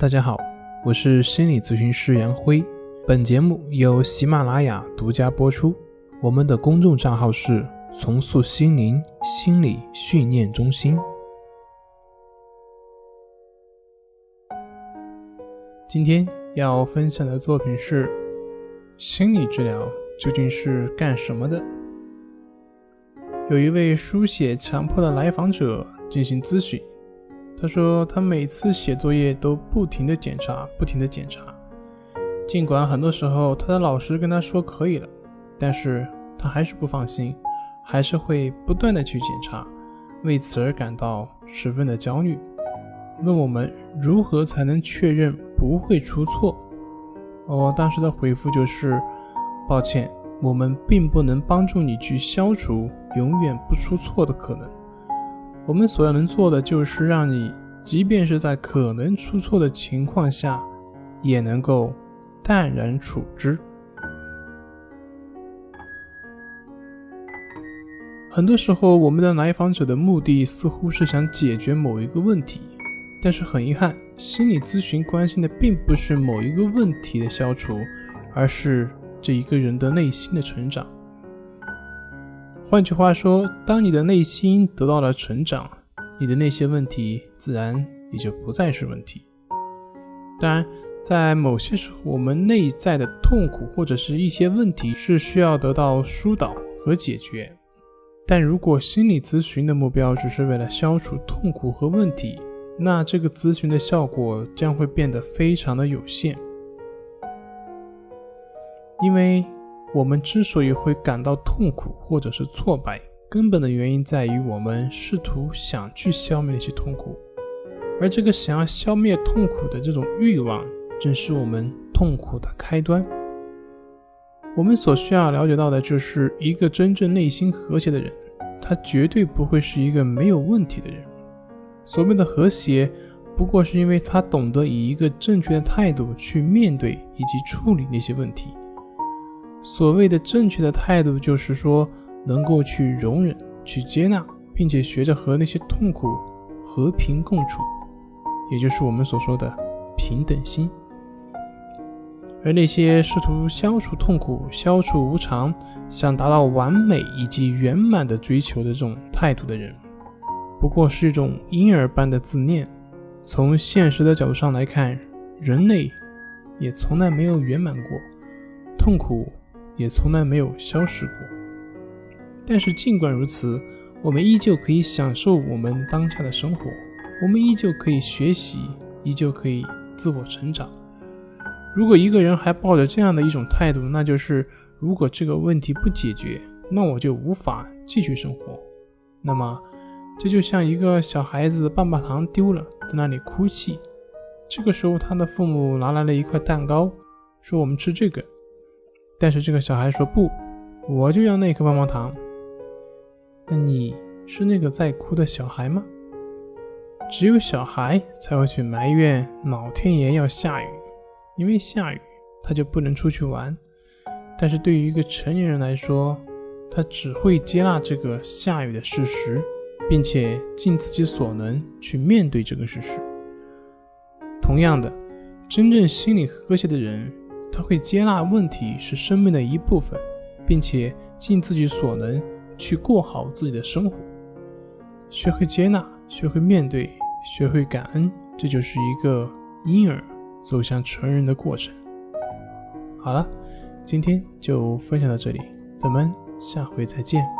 大家好，我是心理咨询师杨辉。本节目由喜马拉雅独家播出。我们的公众账号是“重塑心灵心理训练中心”。今天要分享的作品是：心理治疗究竟是干什么的？有一位书写强迫的来访者进行咨询。他说，他每次写作业都不停的检查，不停的检查。尽管很多时候他的老师跟他说可以了，但是他还是不放心，还是会不断的去检查，为此而感到十分的焦虑。问我们如何才能确认不会出错？我当时的回复就是：抱歉，我们并不能帮助你去消除永远不出错的可能。我们所要能做的，就是让你，即便是在可能出错的情况下，也能够淡然处之。很多时候，我们的来访者的目的似乎是想解决某一个问题，但是很遗憾，心理咨询关心的并不是某一个问题的消除，而是这一个人的内心的成长。换句话说，当你的内心得到了成长，你的那些问题自然也就不再是问题。当然，在某些时候，我们内在的痛苦或者是一些问题是需要得到疏导和解决。但如果心理咨询的目标只是为了消除痛苦和问题，那这个咨询的效果将会变得非常的有限，因为。我们之所以会感到痛苦或者是挫败，根本的原因在于我们试图想去消灭那些痛苦，而这个想要消灭痛苦的这种欲望，正是我们痛苦的开端。我们所需要了解到的就是一个真正内心和谐的人，他绝对不会是一个没有问题的人。所谓的和谐，不过是因为他懂得以一个正确的态度去面对以及处理那些问题。所谓的正确的态度，就是说能够去容忍、去接纳，并且学着和那些痛苦和平共处，也就是我们所说的平等心。而那些试图消除痛苦、消除无常、想达到完美以及圆满的追求的这种态度的人，不过是一种婴儿般的自恋。从现实的角度上来看，人类也从来没有圆满过，痛苦。也从来没有消失过。但是尽管如此，我们依旧可以享受我们当下的生活，我们依旧可以学习，依旧可以自我成长。如果一个人还抱着这样的一种态度，那就是如果这个问题不解决，那我就无法继续生活。那么，这就像一个小孩子棒棒糖丢了，在那里哭泣。这个时候，他的父母拿来了一块蛋糕，说：“我们吃这个。”但是这个小孩说不，我就要那颗棒棒糖。那你是那个在哭的小孩吗？只有小孩才会去埋怨老天爷要下雨，因为下雨他就不能出去玩。但是对于一个成年人来说，他只会接纳这个下雨的事实，并且尽自己所能去面对这个事实。同样的，真正心理和谐的人。学会接纳问题是生命的一部分，并且尽自己所能去过好自己的生活。学会接纳，学会面对，学会感恩，这就是一个婴儿走向成人的过程。好了，今天就分享到这里，咱们下回再见。